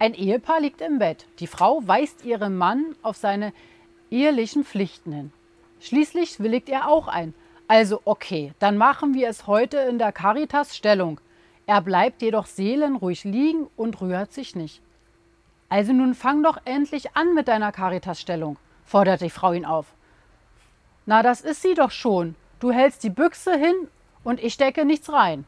Ein Ehepaar liegt im Bett. Die Frau weist ihren Mann auf seine ehelichen Pflichten hin. Schließlich willigt er auch ein. Also okay, dann machen wir es heute in der Caritas Stellung. Er bleibt jedoch seelenruhig liegen und rührt sich nicht. Also nun fang doch endlich an mit deiner Caritas-Stellung, fordert die Frau ihn auf. Na, das ist sie doch schon. Du hältst die Büchse hin und ich stecke nichts rein.